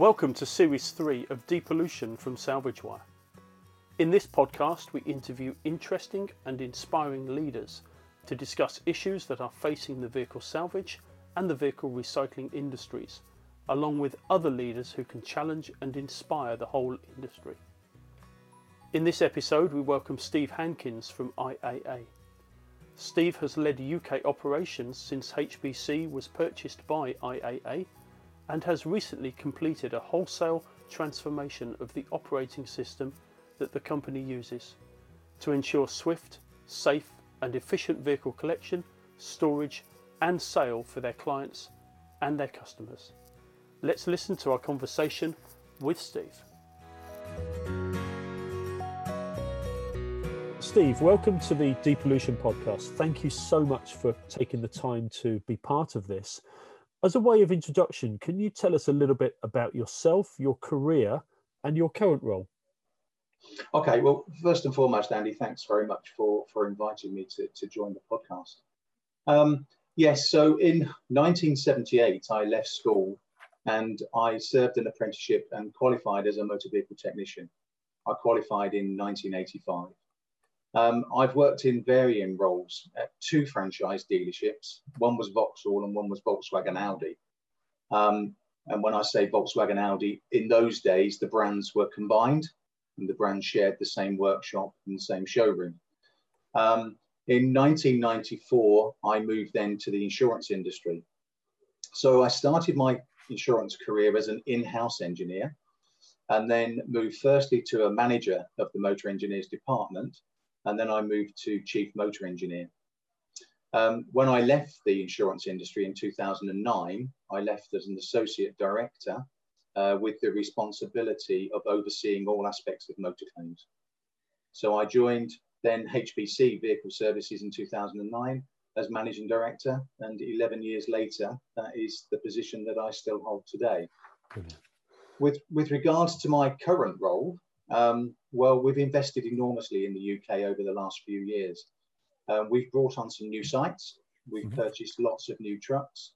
Welcome to Series 3 of Depollution from Salvage Wire. In this podcast, we interview interesting and inspiring leaders to discuss issues that are facing the vehicle salvage and the vehicle recycling industries, along with other leaders who can challenge and inspire the whole industry. In this episode, we welcome Steve Hankins from IAA. Steve has led UK operations since HBC was purchased by IAA and has recently completed a wholesale transformation of the operating system that the company uses to ensure swift, safe, and efficient vehicle collection, storage, and sale for their clients and their customers. Let's listen to our conversation with Steve. Steve, welcome to the Depollution podcast. Thank you so much for taking the time to be part of this. As a way of introduction, can you tell us a little bit about yourself, your career, and your current role? Okay, well, first and foremost, Andy, thanks very much for, for inviting me to, to join the podcast. Um, yes, so in 1978, I left school and I served an apprenticeship and qualified as a motor vehicle technician. I qualified in 1985. Um, I've worked in varying roles at two franchise dealerships. One was Vauxhall and one was Volkswagen Audi. Um, and when I say Volkswagen Audi, in those days, the brands were combined and the brands shared the same workshop and the same showroom. Um, in 1994, I moved then to the insurance industry. So I started my insurance career as an in-house engineer and then moved firstly to a manager of the motor engineers department and then I moved to chief motor engineer. Um, when I left the insurance industry in 2009, I left as an associate director uh, with the responsibility of overseeing all aspects of motor claims. So I joined then HBC Vehicle Services in 2009 as managing director, and 11 years later, that is the position that I still hold today. With, with regards to my current role, um, well, we've invested enormously in the UK over the last few years. Um, we've brought on some new sites. We've mm-hmm. purchased lots of new trucks.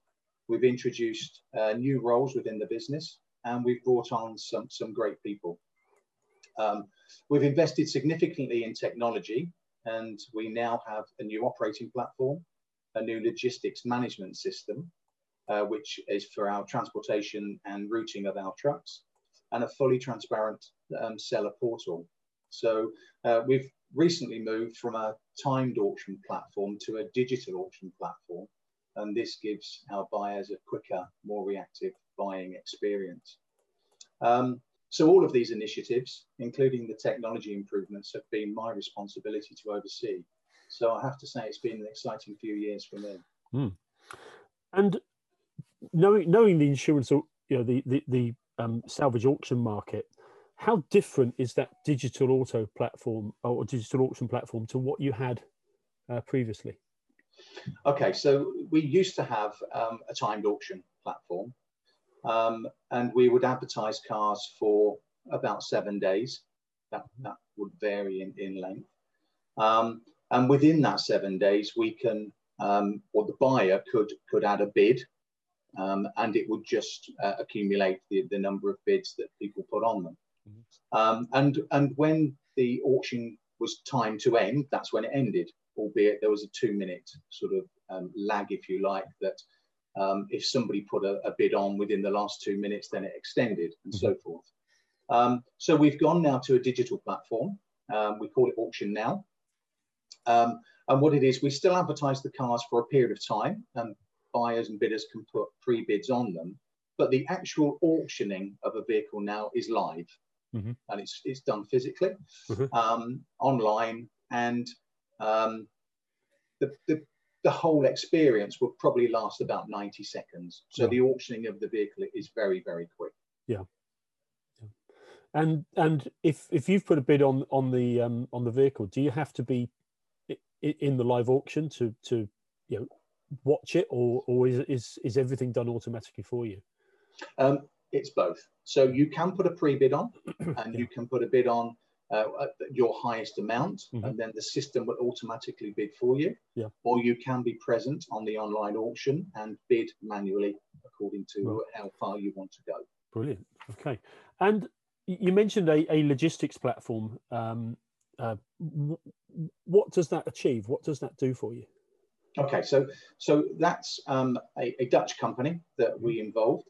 We've introduced uh, new roles within the business, and we've brought on some, some great people. Um, we've invested significantly in technology, and we now have a new operating platform, a new logistics management system, uh, which is for our transportation and routing of our trucks, and a fully transparent um, seller portal. So uh, we've recently moved from a timed auction platform to a digital auction platform, and this gives our buyers a quicker, more reactive buying experience. Um, so all of these initiatives, including the technology improvements, have been my responsibility to oversee. So I have to say it's been an exciting few years for me. Mm. And knowing knowing the insurance, or you know, the the, the um, salvage auction market, how different is that digital auto platform or digital auction platform to what you had uh, previously? Okay, so we used to have um, a timed auction platform, um, and we would advertise cars for about seven days. That, that would vary in, in length. Um, and within that seven days, we can, um, or the buyer could, could add a bid um, and it would just uh, accumulate the, the number of bids that people put on them. Mm-hmm. Um, and, and when the auction was time to end, that's when it ended, albeit there was a two minute sort of um, lag, if you like, that um, if somebody put a, a, bid on within the last two minutes, then it extended and mm-hmm. so forth. Um, so we've gone now to a digital platform. Um, we call it Auction Now. Um, and what it is, we still advertise the cars for a period of time. And buyers and bidders can put pre-bids on them, but the actual auctioning of a vehicle now is live, mm-hmm. and it's it's done physically, mm-hmm. um, online, and um, the, the the whole experience will probably last about 90 seconds. So yeah. the auctioning of the vehicle is very, very quick. Yeah. yeah. And and if if you've put a bid on on the um, on the vehicle, do you have to be in the live auction to to you know watch it, or or is is is everything done automatically for you? Um, it's both. So you can put a pre-bid on, and yeah. you can put a bid on uh, your highest amount, mm-hmm. and then the system will automatically bid for you. Yeah. Or you can be present on the online auction and bid manually according to right. how far you want to go. Brilliant. Okay. And you mentioned a, a logistics platform. Um, uh, what does that achieve? What does that do for you? Okay, so so that's um, a, a, Dutch company that we involved,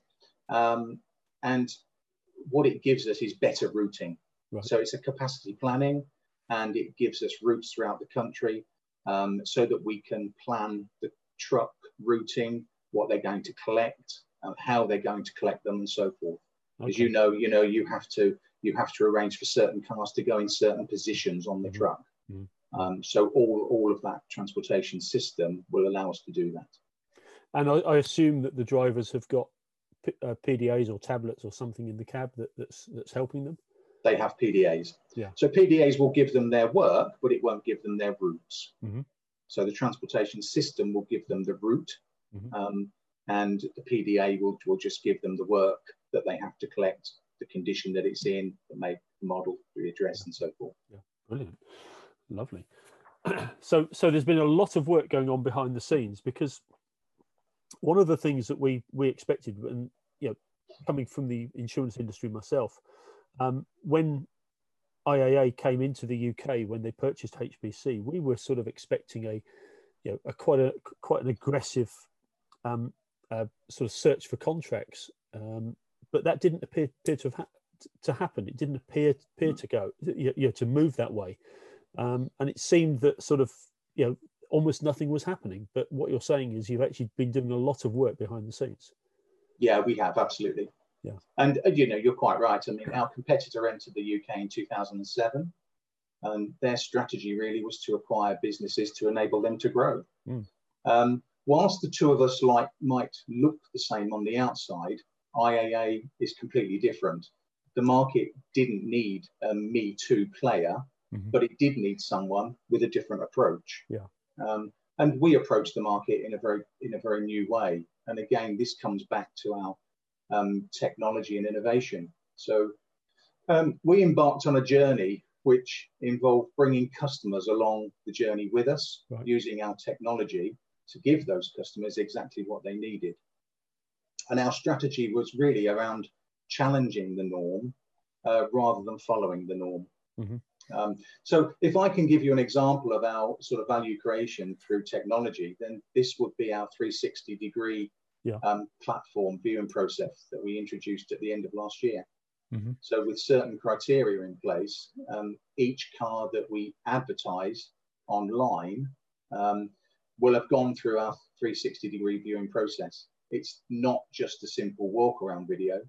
um, and what it gives us is better routing. Right. So it's a capacity planning, and it gives us routes throughout the country, um, so that we can plan the truck routing, what they're going to collect, uh, how they're going to collect them, and so forth. Okay. As you know, you know you have to you have to arrange for certain cars to go in certain positions on the mm-hmm. truck. Mm-hmm. Um, so all, all of that transportation system will allow us to do that. And I, I assume that the drivers have got P, uh, PDAs or tablets or something in the cab that, that's that's helping them. They have PDAs. Yeah. So PDAs will give them their work, but it won't give them their routes. Mm-hmm. So the transportation system will give them the route, mm-hmm. um, and the PDA will, will just give them the work that they have to collect, the condition that it's in, the make, the model, the address, yeah. and so forth. Yeah, brilliant. Lovely. so, so there's been a lot of work going on behind the scenes because one of the things that we we expected, and you know, coming from the insurance industry myself, um, when IAA came into the UK when they purchased HBC, we were sort of expecting a, you know, a quite a quite an aggressive um, uh, sort of search for contracts, um, but that didn't appear, appear to have ha- to happen. It didn't appear appear mm. to go, you know, to move that way. Um, and it seemed that sort of, you know, almost nothing was happening. But what you're saying is you've actually been doing a lot of work behind the scenes. Yeah, we have, absolutely. Yeah. And, uh, you know, you're quite right. I mean, our competitor entered the UK in 2007. And their strategy really was to acquire businesses to enable them to grow. Mm. Um, whilst the two of us like might look the same on the outside, IAA is completely different. The market didn't need a Me Too player mm-hmm. but it did need someone with a different approach. Yeah. Um, and we approached the market in a very in a very new way. And again, this comes back to our um, technology and innovation. So um, we embarked on a journey which involved bringing customers along the journey with us, right. using our technology to give those customers exactly what they needed. And our strategy was really around challenging the norm uh, rather than following the norm. Mm-hmm. Um, so if I can give you an example of our sort of value creation through technology, then this would be our 360 degree yeah. um, platform viewing process that we introduced at the end of last year. Mm-hmm. So with certain criteria in place, um, each car that we advertise online um, will have gone through our 360 degree viewing process. It's not just a simple walk around video.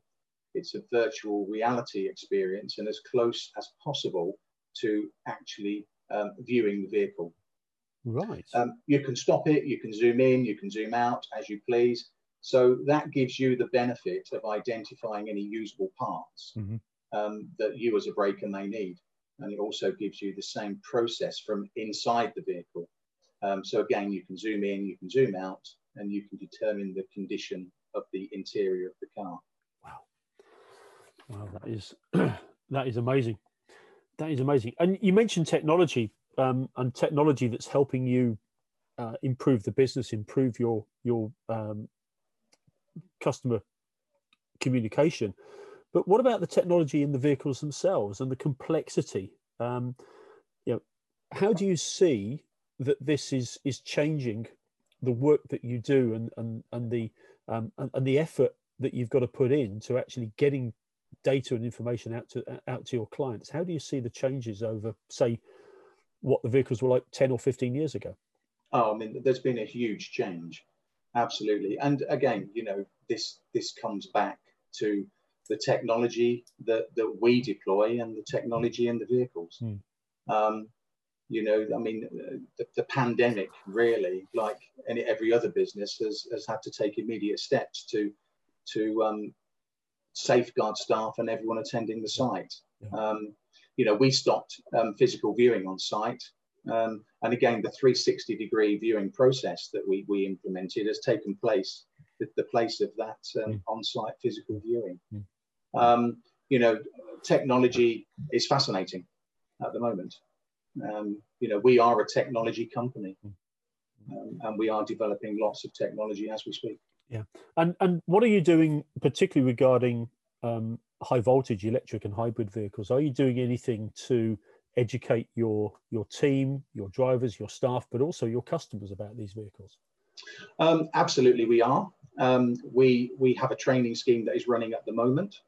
It's a virtual reality experience and as close as possible to actually um, viewing the vehicle. Right. Um, you can stop it, you can zoom in, you can zoom out as you please. So that gives you the benefit of identifying any usable parts mm-hmm. um, that you as a breaker may need. And it also gives you the same process from inside the vehicle. Um, so again, you can zoom in, you can zoom out, and you can determine the condition of the interior of the car. Wow. Wow, that is that is amazing. That is amazing. And you mentioned technology um, and technology that's helping you uh, improve the business, improve your your um, customer communication. But what about the technology in the vehicles themselves and the complexity? Um, you know, how do you see that this is is changing the work that you do and and and the um, and, and the effort that you've got to put in to actually getting data and information out to out to your clients how do you see the changes over say what the vehicles were like 10 or 15 years ago? Oh i mean there's been a huge change. Absolutely. And again you know this this comes back to the technology that that we deploy and the technology in the vehicles. Mm. um, you know i mean the, the, pandemic really like any every other business has, has had to take immediate steps to to um, safeguard staff and everyone attending the site. Um, you know, we stopped um, physical viewing on site. Um, and again, the 360 degree viewing process that we, we implemented has taken place, at the place of that um, mm. on site physical viewing. Mm. Um, you know, technology is fascinating at the moment. Um, you know, we are a technology company mm. and we are developing lots of technology as we speak. Yeah, and and what are you doing particularly regarding um, high voltage electric and hybrid vehicles. Are you doing anything to educate your your team, your drivers, your staff, but also your customers about these vehicles? Um, absolutely, we are. Um, we we have a training scheme that is running at the moment,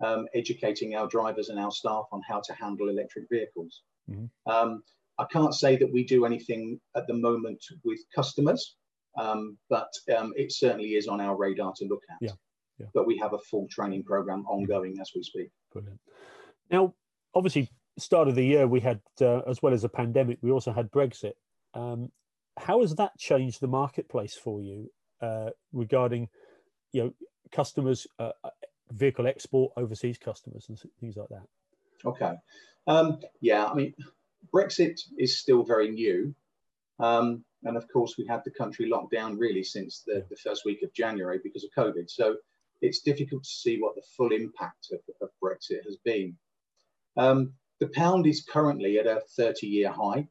um, educating our drivers and our staff on how to handle electric vehicles. Mm-hmm. I can't say that we do anything at the moment with customers, um, but um, it certainly is on our radar to look at. Yeah. yeah. But we have a full training program ongoing as we speak. Brilliant. Now, obviously, start of the year we had, uh, as well as a pandemic, we also had Brexit. Um, how has that changed the marketplace for you uh, regarding, you know, customers, uh, uh vehicle export, overseas customers, and things like that? Okay. Um, yeah, I mean, Brexit is still very new. Um, and of course, we had the country locked down really since the, the, first week of January because of COVID. So it's difficult to see what the full impact of, of Brexit has been. Um, the pound is currently at a 30 year high.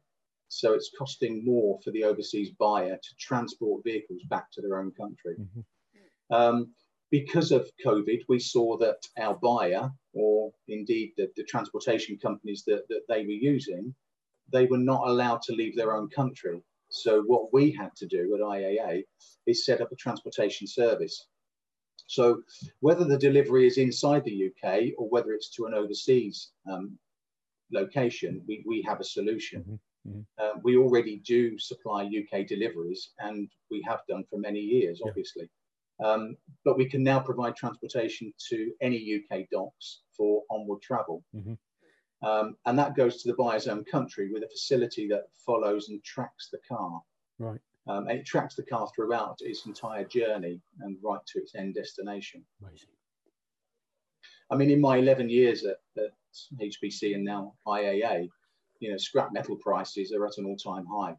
So it's costing more for the overseas buyer to transport vehicles back to their own country. Mm-hmm. Um, because of COVID, we saw that our buyer, or indeed the, the transportation companies that, that they were using, they were not allowed to leave their own country. So what we had to do at IAA is set up a transportation service. So whether the delivery is inside the UK or whether it's to an overseas um, location, we, we have a solution. Mm-hmm. Mm-hmm. Uh, we already do supply UK deliveries and we have done for many years, yeah. obviously. Um, but we can now provide transportation to any UK docks for onward travel. Mm-hmm. Um, and that goes to the buyer's own country with a facility that follows and tracks the car. Right. Um, and it tracks the car throughout its entire journey and right to its end destination. Amazing. I mean, in my 11 years at, at HBC and now IAA, you know, scrap metal prices are at an all-time high.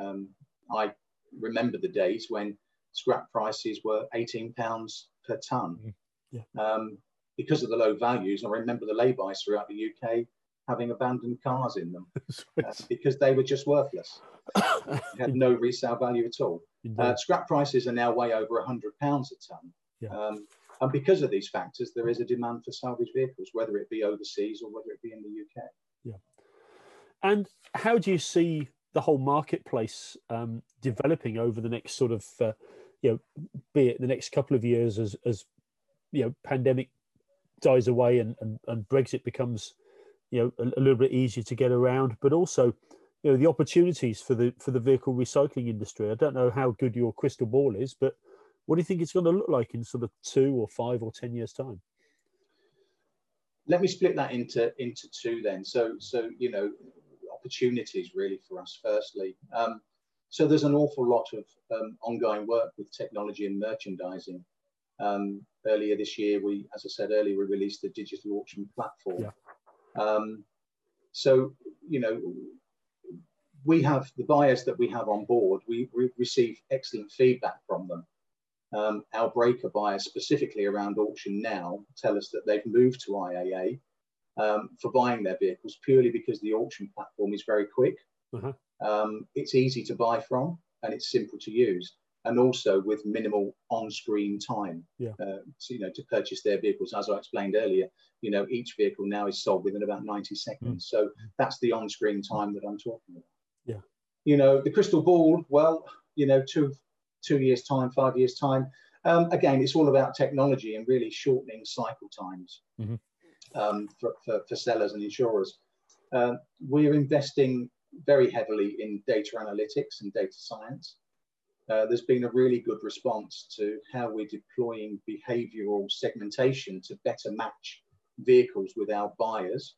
Um, I remember the days when scrap prices were 18 pounds per ton. Mm-hmm. Yeah. Um, because of the low values, I remember the laybys throughout the UK having abandoned cars in them uh, because they were just worthless. had no resale value at all. Uh, scrap prices are now way over £100 a tonne. Yeah. Um, and because of these factors, there is a demand for salvage vehicles, whether it be overseas or whether it be in the UK. Yeah. And how do you see the whole marketplace um, developing over the next sort of, uh, you know, be it the next couple of years as, as you know, pandemic dies away and, and, and Brexit becomes, you know, a, a, little bit easier to get around, but also, you know, the opportunities for the for the vehicle recycling industry. I don't know how good your crystal ball is, but what do you think it's going to look like in sort of two or five or ten years' time? Let me split that into into two then. So so you know, opportunities really for us. Firstly, um, so there's an awful lot of um, ongoing work with technology and merchandising. Um, earlier this year, we, as I said earlier, we released the digital auction platform. Yeah. Um, so, you know, we have the buyers that we have on board, we, we receive excellent feedback from them. Um, our breaker buyers, specifically around auction now, tell us that they've moved to IAA um, for buying their vehicles purely because the auction platform is very quick. Uh-huh. Um, it's easy to buy from and it's simple to use and also with minimal on-screen time. Yeah. Uh, so, you know, to purchase their vehicles, as I explained earlier, you know, each vehicle now is sold within about 90 seconds. Mm. So that's the on-screen time that I'm talking about. Yeah. You know, the crystal ball. Well, you know, two two years time, five years time. Um, again, it's all about technology and really shortening cycle times mm-hmm. um, for, for, for, sellers and insurers. Uh, we're investing very heavily in data analytics and data science. Uh, there's been a really good response to how we're deploying behavioral segmentation to better match vehicles with our buyers.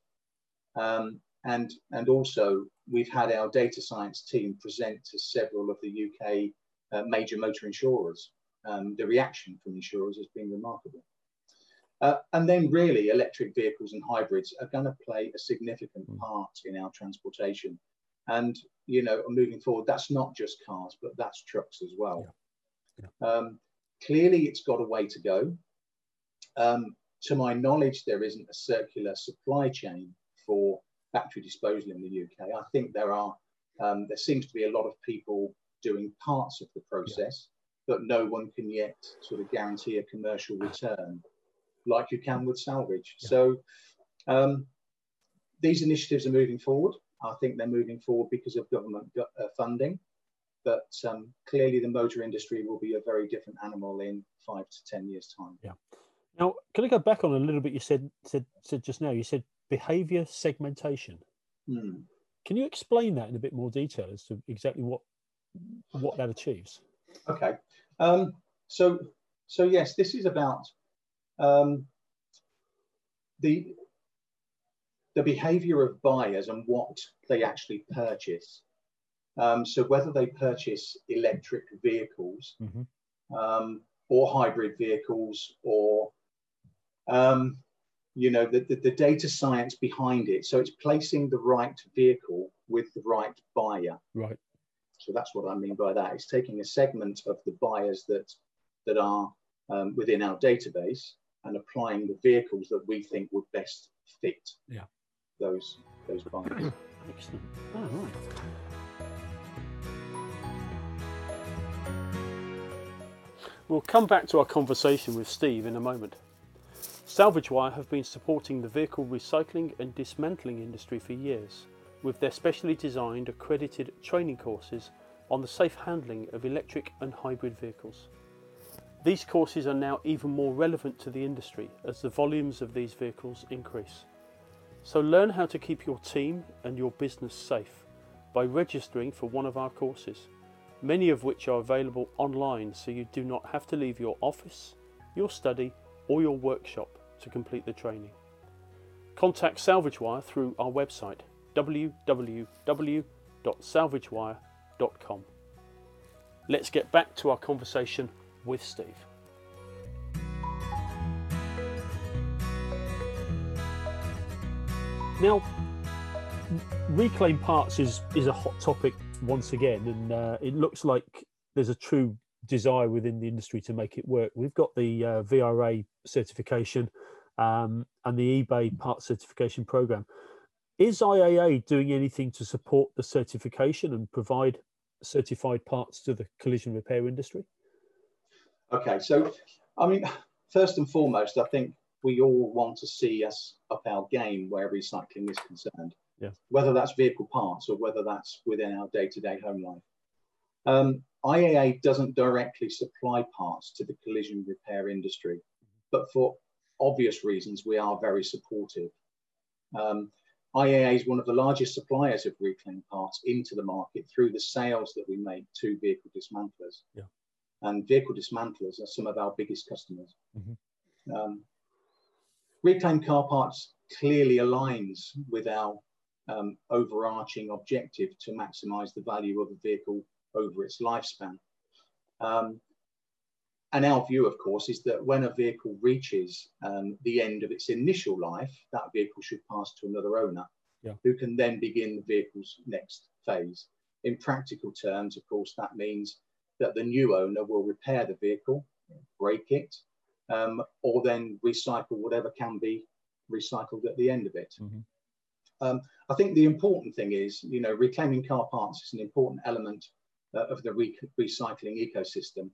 Um, and, and also, we've had our data science team present to several of the UK uh, major motor insurers. Um, the reaction from insurers has been remarkable. Uh, and then, really, electric vehicles and hybrids are going to play a significant hmm. part in our transportation. And you know, moving forward, that's not just cars, but that's trucks as well. Yeah. Yeah. Um, clearly, it's got a way to go. Um, to my knowledge, there isn't a circular supply chain for battery disposal in the UK. I think there are. Um, there seems to be a lot of people doing parts of the process, yeah. but no one can yet sort of guarantee a commercial return. like you can with salvage. So um, these initiatives are moving forward. I think they're moving forward because of government uh, funding, but um, clearly the motor industry will be a very different animal in five to ten years' time. Yeah. Now, can I go back on a little bit? You said said said just now. You said behaviour segmentation. Mm. Can you explain that in a bit more detail as to exactly what what that achieves? Okay. Um, so so yes, this is about um, the the behavior of buyers and what they actually purchase. Um, so whether they purchase electric vehicles mm-hmm. um, or hybrid vehicles or um, you know the, the, the, data science behind it. So it's placing the right vehicle with the right buyer. Right. So that's what I mean by that. It's taking a segment of the buyers that that are um, within our database and applying the vehicles that we think would best fit yeah. Those those. Excellent. We'll come back to our conversation with Steve in a moment. Salvage Wire have been supporting the vehicle recycling and dismantling industry for years with their specially designed accredited training courses on the safe handling of electric and hybrid vehicles. These courses are now even more relevant to the industry as the volumes of these vehicles increase. So learn how to keep your team and your business safe by registering for one of our courses, many of which are available online so you do not have to leave your office, your study or your workshop to complete the training. Contact Salvagewire through our website www.salvagewire.com. Let's get back to our conversation with Steve. Now, reclaim parts is is a hot topic once again, and uh, it looks like there's a true desire within the industry to make it work. We've got the uh, VRA certification um, and the eBay part certification program. Is IAA doing anything to support the certification and provide certified parts to the collision repair industry? Okay, so I mean, first and foremost, I think we all want to see us up our game where recycling is concerned. Yeah. Whether that's vehicle parts or whether that's within our day-to-day home life. Um, IAA doesn't directly supply parts to the collision repair industry, but for obvious reasons, we are very supportive. Um, IAA is one of the largest suppliers of reclaimed parts into the market through the sales that we make to vehicle dismantlers. Yeah and vehicle dismantlers are some of our biggest customers. Mm-hmm. Um, reclaimed car parts clearly aligns with our um, overarching objective to maximize the value of a vehicle over its lifespan. Um, and our view, of course, is that when a vehicle reaches um, the end of its initial life, that vehicle should pass to another owner yeah. who can then begin the vehicle's next phase. In practical terms, of course, that means that the new owner will repair the vehicle, break it, um, or then recycle whatever can be recycled at the end of it. Mm-hmm. Um, I think the important thing is, you know, reclaiming car parts is an important element uh, of the re- recycling ecosystem.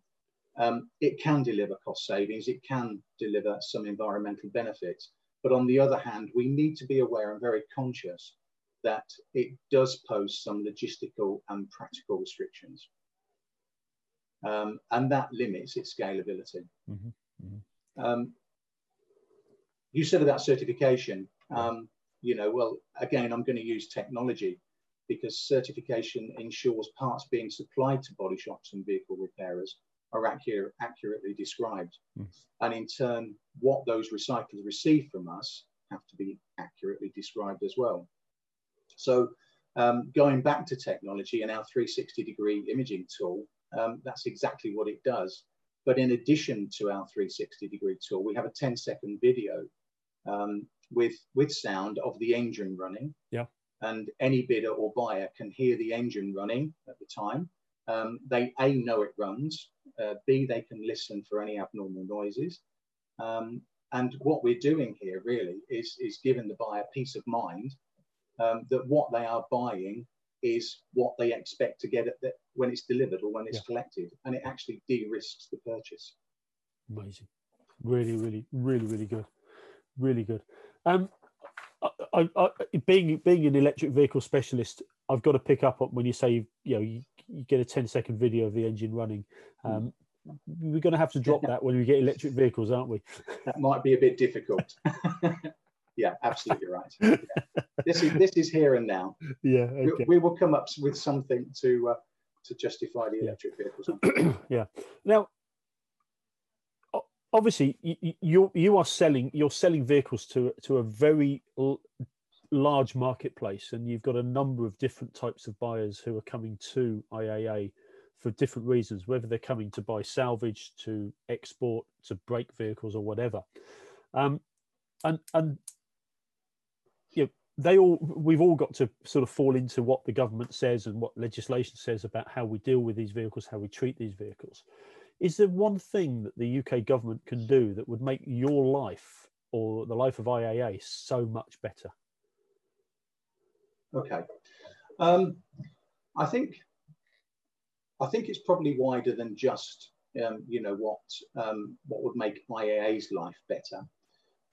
Um, it can deliver cost savings, it can deliver some environmental benefits. But on the other hand, we need to be aware and very conscious that it does pose some logistical and practical restrictions um, and that limits its scalability. Mm-hmm. Mm-hmm. Um, you said about certification. Um, you know, well, again, I'm going to use technology because certification ensures parts being supplied to body shops and vehicle repairers are accurate, accurately described. Mm. And in turn, what those recyclers receive from us have to be accurately described as well. So um, going back to technology and our 360 degree imaging tool, um, that's exactly what it does. But in addition to our 360 degree tour, we have a 10 second video um, with, with sound of the engine running. Yeah. And any bidder or buyer can hear the engine running at the time. Um, they A, know it runs, uh, B, they can listen for any abnormal noises. Um, and what we're doing here really is, is giving the buyer peace of mind um, that what they are buying is what they expect to get at the, when it's delivered or when it's yeah. collected, and it actually de-risks the purchase. Amazing, Really, really, really, really good. Really good. Um, I, I, being being an electric vehicle specialist, I've got to pick up on when you say you know you, you get a 10 second video of the engine running. Hmm. Um, we're going to have to drop that when we get electric vehicles, aren't we? That might be a bit difficult. yeah, absolutely right. Yeah. This is this is here and now. Yeah, okay. we, we, will come up with something to uh, to justify the electric yeah. vehicles. yeah. Now, obviously, you, you you are selling you're selling vehicles to to a very large marketplace, and you've got a number of different types of buyers who are coming to IAA for different reasons, whether they're coming to buy salvage, to export, to break vehicles, or whatever. Um, and and they all we've all got to sort of fall into what the government says and what legislation says about how we deal with these vehicles, how we treat these vehicles. Is there one thing that the UK government can do that would make your life or the life of IAA so much better? Okay, um, I think I think it's probably wider than just um, you know what um, what would make IAA's life better.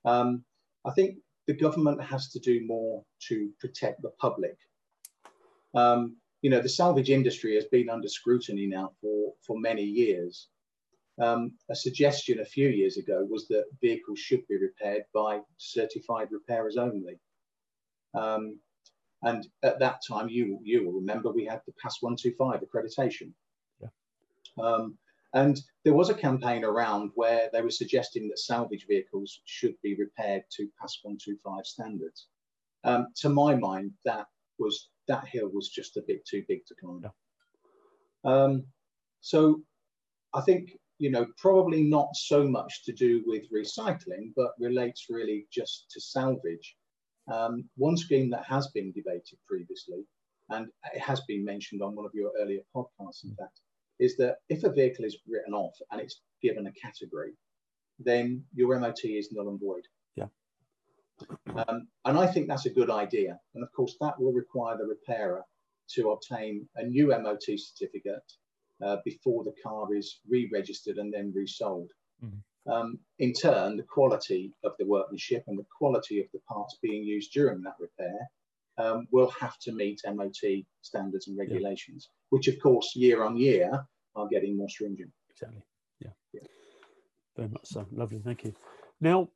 Um, I think the government has to do more to protect the public. Um, you know, the salvage industry has been under scrutiny now for, for many years. Um, a suggestion a few years ago was that vehicles should be repaired by certified repairers only. Um, and at that time, you, you will remember we had the PAS 125 accreditation. Yeah. Um, and there was a campaign around where they were suggesting that salvage vehicles should be repaired to PAS 125 standards. Um, to my mind, that was that hill was just a bit too big to climb. Yeah. Um, so I think you know probably not so much to do with recycling, but relates really just to salvage. Um, one scheme that has been debated previously, and it has been mentioned on one of your earlier podcasts, in fact, is that if a vehicle is written off and it's given a category, then your MOT is null and void. Yeah. Um, and I think that's a good idea. And of course, that will require the repairer to obtain a new MOT certificate uh, before the car is re-registered and then resold. Mm-hmm. Um, in turn, the quality of the workmanship and the quality of the parts being used during that repair um, will have to meet MOT standards and regulations, yeah. Which of course year on year are getting more stringent. Exactly. Yeah. yeah. Very much so. Lovely. Thank you. Now,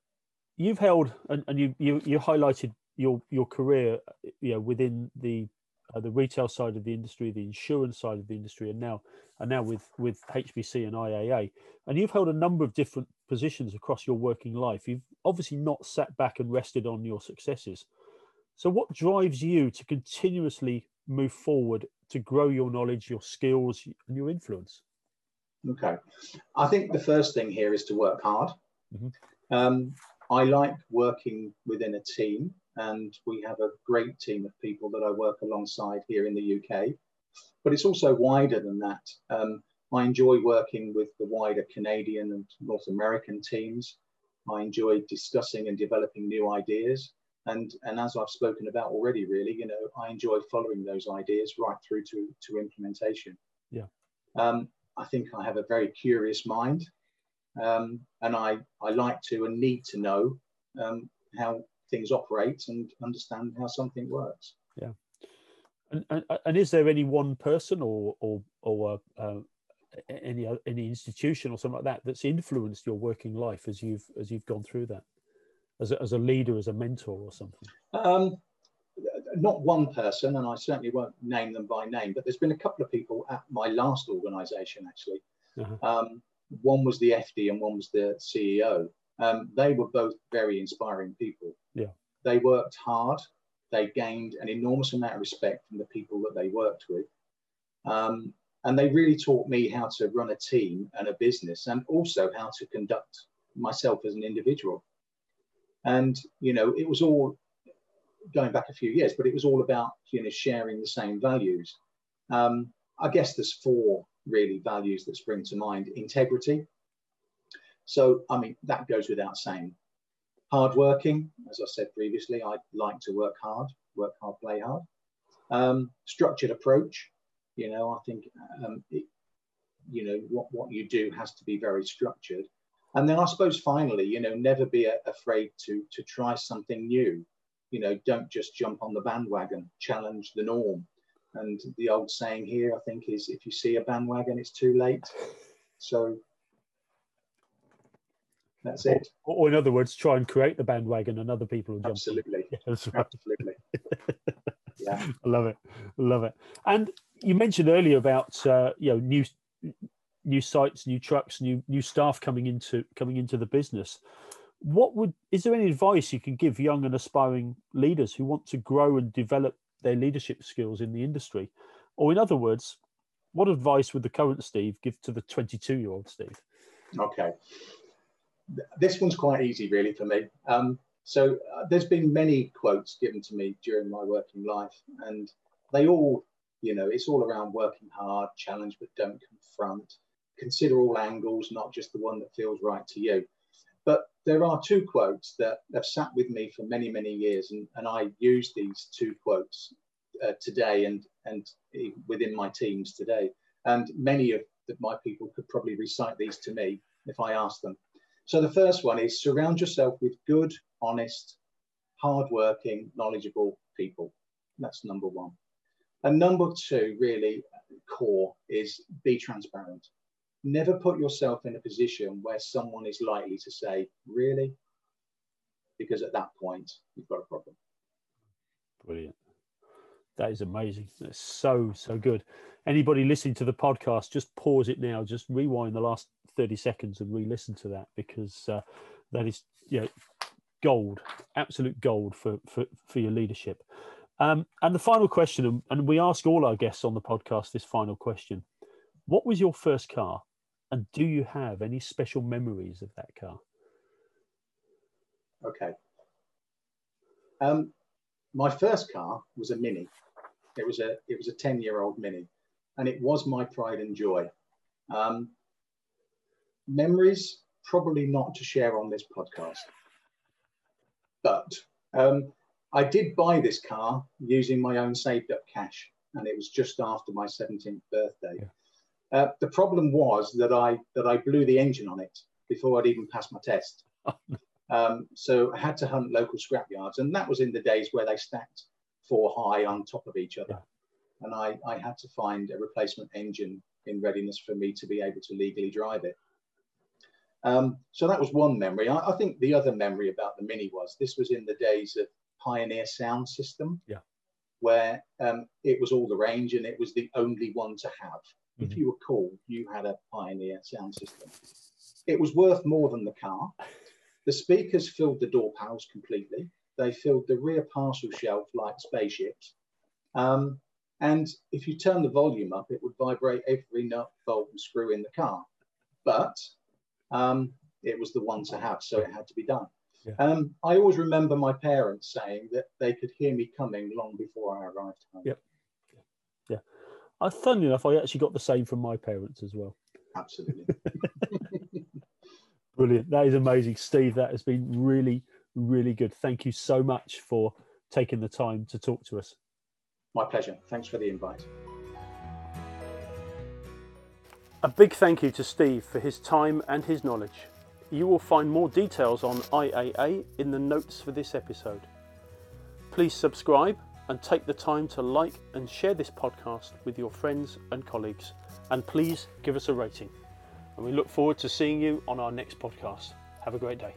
you've held and, and you, you you highlighted your your career, you know, within the uh, the retail side of the industry, the insurance side of the industry, and now and now with with HBC and IAA, and you've held a number of different positions across your working life. You've obviously not sat back and rested on your successes. So, what drives you to continuously move forward to grow your knowledge, your skills, and your influence? Okay. I think the first thing here is to work hard. Mm-hmm. Um, I like working within a team, and we have a great team of people that I work alongside here in the UK. But it's also wider than that. Um, I enjoy working with the wider Canadian and North American teams. I enjoy discussing and developing new ideas and and as I've spoken about already, really, you know, I enjoy following those ideas right through to to implementation. Yeah. Um, I think I have a very curious mind, um, and I I like to and need to know um, how things operate and understand how something works. Yeah. And, and, and is there any one person or or or uh, any any institution or something like that that's influenced your working life as you've as you've gone through that? As a, as a leader, as a mentor, or something? Um, not one person, and I certainly won't name them by name, but there's been a couple of people at my last organisation actually. Uh-huh. Um, one was the FD and one was the CEO. Um, they were both very inspiring people. Yeah. They worked hard. They gained an enormous amount of respect from the people that they worked with. Um, and they really taught me how to run a team and a business and also how to conduct myself as an individual. And, you know, it was all going back a few years, but it was all about, you know, sharing the same values. Um, I guess there's four really values that spring to mind integrity. So, I mean, that goes without saying. Hardworking, as I said previously, I like to work hard, work hard, play hard. Um, structured approach, you know, I think, um, it, you know, what, what you do has to be very structured And then I suppose finally, you know, never be a, afraid to to try something new. You know, don't just jump on the bandwagon. Challenge the norm. And the old saying here, I think, is if you see a bandwagon, it's too late. So that's it. Or, or in other words, try and create the bandwagon, and other people will jump. Absolutely. Yeah, that's right. Absolutely. yeah, I love it. Love it. And you mentioned earlier about uh, you know new new sites, new trucks, new new staff coming into coming into the business. What would is there any advice you can give young and aspiring leaders who want to grow and develop their leadership skills in the industry? Or in other words, what advice would the current Steve give to the 22 year old Steve? Okay. This one's quite easy, really, for me. Um, so uh, there's been many quotes given to me during my working life, and they all, you know, it's all around working hard, challenge but don't confront, consider all angles, not just the one that feels right to you. But there are two quotes that have sat with me for many, many years, and, and I use these two quotes uh, today and and within my teams today. And many of my people could probably recite these to me if I asked them. So the first one is surround yourself with good, honest, hardworking, knowledgeable people. That's number one. And number two, really core, is be transparent. Never put yourself in a position where someone is likely to say, Really? Because at that point, you've got a problem. Brilliant. That is amazing. That's so, so good. Anybody listening to the podcast, just pause it now, just rewind the last 30 seconds and re listen to that because uh, that is, you know, gold, absolute gold for, for, for your leadership. Um, and the final question, and we ask all our guests on the podcast this final question What was your first car? And do you have any special memories of that car? Okay. Um, my first car was a Mini. It was a it was a ten year old Mini, and it was my pride and joy. Um, memories probably not to share on this podcast, but um, I did buy this car using my own saved up cash, and it was just after my 17th birthday. Yeah. Uh, the problem was that I that I blew the engine on it before I'd even passed my test. um, so I had to hunt local scrapyards, and that was in the days where they stacked four high on top of each other. Yeah. And I, I had to find a replacement engine in readiness for me to be able to legally drive it. Um, so that was one memory. I, I, think the other memory about the Mini was this was in the days of Pioneer Sound System, yeah. where um, it was all the range and it was the only one to have. Mm-hmm. If you were cool, you had a Pioneer Sound System. It was worth more than the car. The speakers filled the door panels completely. They filled the rear parcel shelf like spaceships. Um, and if you turn the volume up, it would vibrate every nut, bolt, and screw in the car. But um, it was the one to have, so it had to be done. Yeah. Um, I always remember my parents saying that they could hear me coming long before I arrived home. Yep. Yeah. Uh, funny enough, I actually got the same from my parents as well. Absolutely. Brilliant. That is amazing. Steve, that has been really, really good. Thank you so much for taking the time to talk to us. My pleasure. Thanks for the invite. A big thank you to Steve for his time and his knowledge. You will find more details on IAA in the notes for this episode. Please subscribe and take the time to like and share this podcast with your friends and colleagues. And please give us a rating. And we look forward to seeing you on our next podcast. Have a great day.